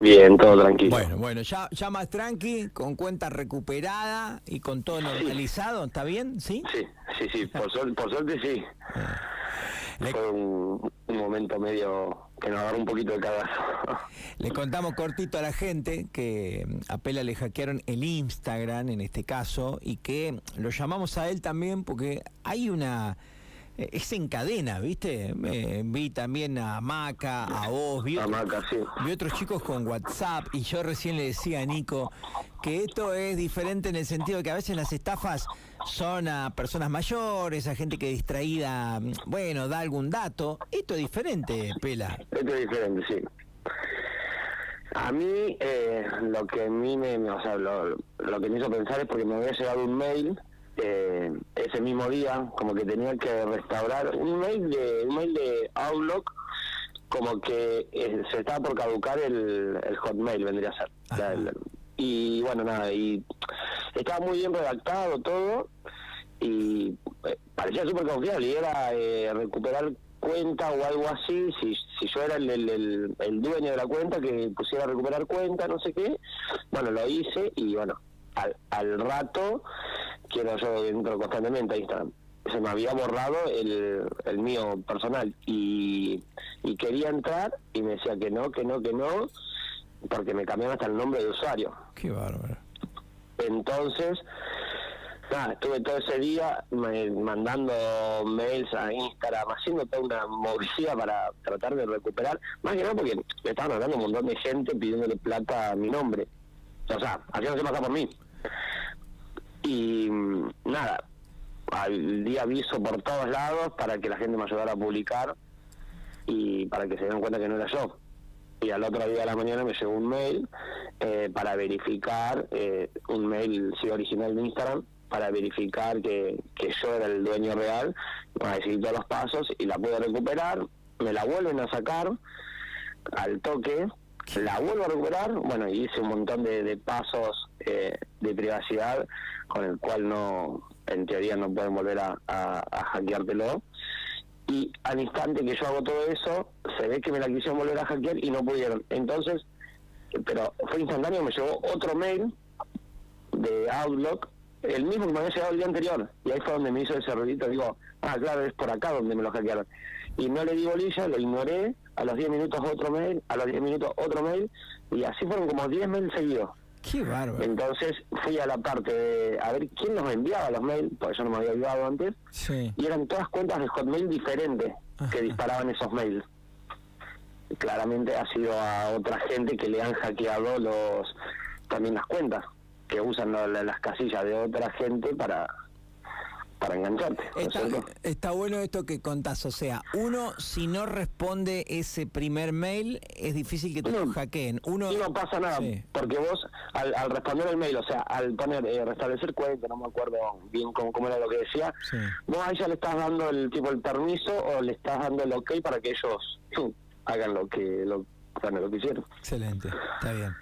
Bien, todo tranquilo. Bueno, bueno, ya, ya más tranqui, con cuenta recuperada y con todo normalizado, ¿está bien? ¿Sí? Sí, sí, sí, por, por suerte sí. Ah. Fue un, momento medio que nos agarró un poquito de cagazo. Le contamos cortito a la gente que a Pela le hackearon el Instagram en este caso y que lo llamamos a él también porque hay una es en cadena, ¿viste? vi también a Maca, a vos, vi, vi otros chicos con WhatsApp y yo recién le decía a Nico que esto es diferente en el sentido de que a veces las estafas son a personas mayores, a gente que distraída, bueno, da algún dato. Esto es diferente, Pela. Esto es diferente, sí. A mí, eh, lo que a mí me, o sea, lo, lo que me hizo pensar es porque me había llegado un mail eh, ese mismo día como que tenía que restaurar un mail de un mail de Outlook como que eh, se estaba por caducar el, Hotmail vendría a ser. Y bueno nada y estaba muy bien redactado todo y eh, parecía súper confiable y era recuperar cuenta o algo así, si, si yo era el, el, el, dueño de la cuenta, que pusiera a recuperar cuenta, no sé qué, bueno, lo hice y bueno, al, al rato quiero yo entro constantemente a Instagram. Se me había borrado el, el mío personal y, y quería entrar y me decía que no, que no, que no, porque me cambiaron hasta el nombre de usuario. Qué bárbaro. Entonces, nada, estuve todo ese día mandando mails a Instagram, haciendo toda una movida para tratar de recuperar, más que nada porque me estaban hablando un montón de gente pidiéndole plata a mi nombre. O sea, haciéndose pasar por mí. Y mm, nada, al día aviso por todos lados para que la gente me ayudara a publicar y para que se den cuenta que no era yo. Y al otro día de la mañana me llegó un mail eh, para verificar, eh, un mail sí original de Instagram, para verificar que, que yo era el dueño real, para seguir todos los pasos y la pude recuperar, me la vuelven a sacar al toque, la vuelvo a recuperar, bueno, y hice un montón de, de pasos eh, de privacidad con el cual no, en teoría no pueden volver a, a, hackeártelo. Y al instante que yo hago todo eso, se ve que me la quisieron volver a hackear y no pudieron. Entonces, pero fue instantáneo, me llegó otro mail de Outlook, el mismo que me había llegado el día anterior. Y ahí fue donde me hizo ese ruidito, digo, ah, claro, es por acá donde me lo hackearon. Y no le di bolilla, lo ignoré, a los 10 minutos otro mail, a los 10 minutos otro mail, y así fueron como 10 mails seguidos. Qué bárbaro. Entonces fui a la parte de a ver quién nos enviaba los mails, porque yo no me había ayudado antes, y eran todas cuentas de Hotmail diferentes que disparaban esos mails. Claramente ha sido a otra gente que le han hackeado los también las cuentas, que usan las casillas de otra gente para para engancharte. Está, bueno esto que contás, o sea, uno si no responde ese primer mail, es difícil que te lo hackeen. Uno, no pasa nada, porque vos al, responder el mail, o sea, al poner eh, restablecer cuenta, no me acuerdo bien cómo, cómo era lo que decía, vos a ella le estás dando el tipo el permiso o le estás dando el ok para que ellos hagan lo que lo, lo que hicieron. Excelente, está bien.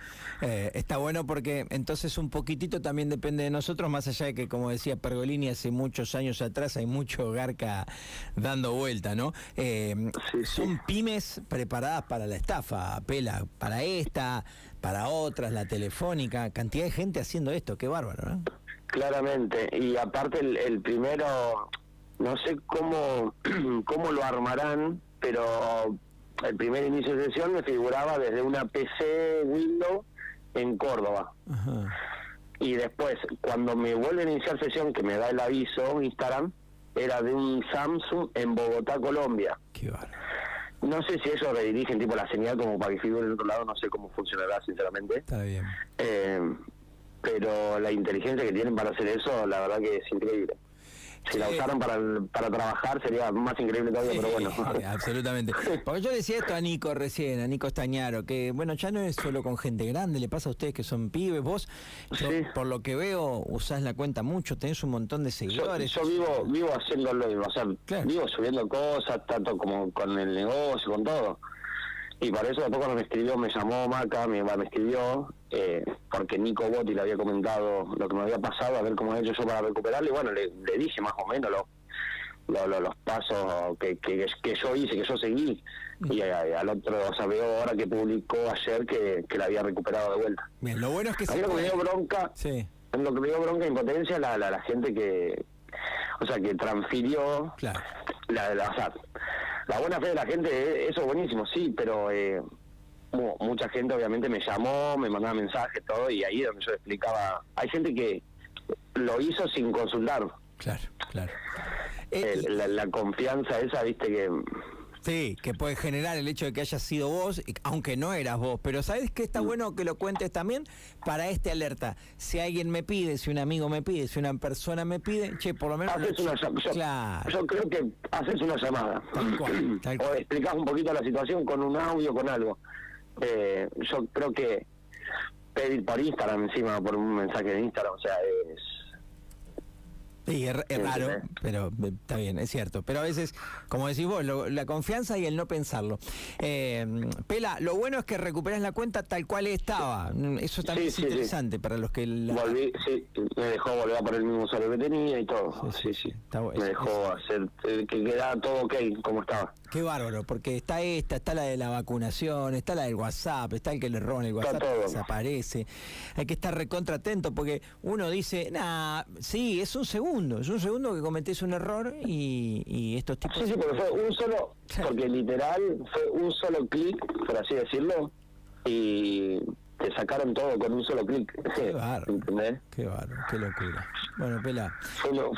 Eh, está bueno porque entonces un poquitito también depende de nosotros, más allá de que, como decía Pergolini, hace muchos años atrás hay mucho garca dando vuelta, ¿no? Eh, son pymes preparadas para la estafa, Pela, para esta, para otras, la telefónica, cantidad de gente haciendo esto, qué bárbaro, ¿no? Claramente, y aparte el, primero, no sé cómo, cómo lo armarán, pero el primer inicio de sesión me figuraba desde una PC Windows en Córdoba. Y después, cuando me vuelven a iniciar sesión, que me da el aviso Instagram, era de un Samsung en Bogotá, Colombia. No sé si ellos redirigen tipo la señal como para que figure en otro lado, no sé cómo funcionará sinceramente. Está bien. Eh, pero la inteligencia que tienen para hacer eso, la verdad que es increíble si la usaran para, para trabajar sería más increíble todavía, pero bueno. absolutamente. Porque yo decía esto a Nico recién, a Nico Estañaro, que bueno, ya no es solo con gente grande, le pasa a ustedes que son pibes, vos, por lo que veo, usás la cuenta mucho, tenés un montón de seguidores. Yo, vivo vivo haciéndolo, o sea, vivo subiendo cosas, tanto como con el negocio, con todo. Y para eso después cuando me escribió, me llamó Maca, mi mamá me escribió, eh, porque Nico Botti le había comentado lo que me había pasado, a ver cómo he hecho yo para recuperarlo, y bueno, le, dije más o menos lo, los pasos que, que, yo hice, que yo seguí. Y, al otro, o sea, veo ahora que publicó ayer que, que la había recuperado de vuelta. Bien, lo bueno es que... A lo que me dio bronca, sí. lo que me dio bronca impotencia la, la, la gente que, o sea, que transfirió claro. la, la, o sea, la buena fe de la gente, eh, eso es buenísimo, sí, pero eh, mucha gente obviamente me llamó, me mandaba mensajes, todo, y ahí es donde yo explicaba, hay gente que lo hizo sin consultar. Claro, claro. Eh, la, confianza esa, viste que... Sí, que puede generar el hecho de que hayas sido vos, aunque no eras vos. Pero ¿sabes qué está bueno que lo cuentes también? Para este alerta. Si alguien me pide, si un amigo me pide, si una persona me pide, che, por lo menos... Haces una, yo, yo creo que haces una llamada. O explicás un poquito la situación con un audio, con algo. Eh, yo creo que pedir por Instagram encima, por un mensaje de Instagram, o sea, es Sí, es, raro, pero eh, está bien, es cierto. Pero a veces, como decís vos, la confianza y el no pensarlo. Eh, Pela, lo bueno es que recuperas la cuenta tal cual estaba. Eso también es interesante para los que... La... Volví, sí, me dejó volver a poner el mismo usuario que tenía y todo. Sí, sí. Está bueno. Me dejó hacer eh, que quedara todo ok como estaba. Qué bárbaro, porque está esta, está la de la vacunación, está la del WhatsApp, está el que le roban el WhatsApp, desaparece. Hay que estar recontra atento porque uno dice, nah, sí, es un segundo, es un segundo que cometés un error y, y estos tipos... Sí, sí, porque fue un solo, porque literal fue un solo clic, por así decirlo, y te sacaron todo con un solo clic. Qué bárbaro, qué bárbaro, qué locura. Bueno, Pela. Unos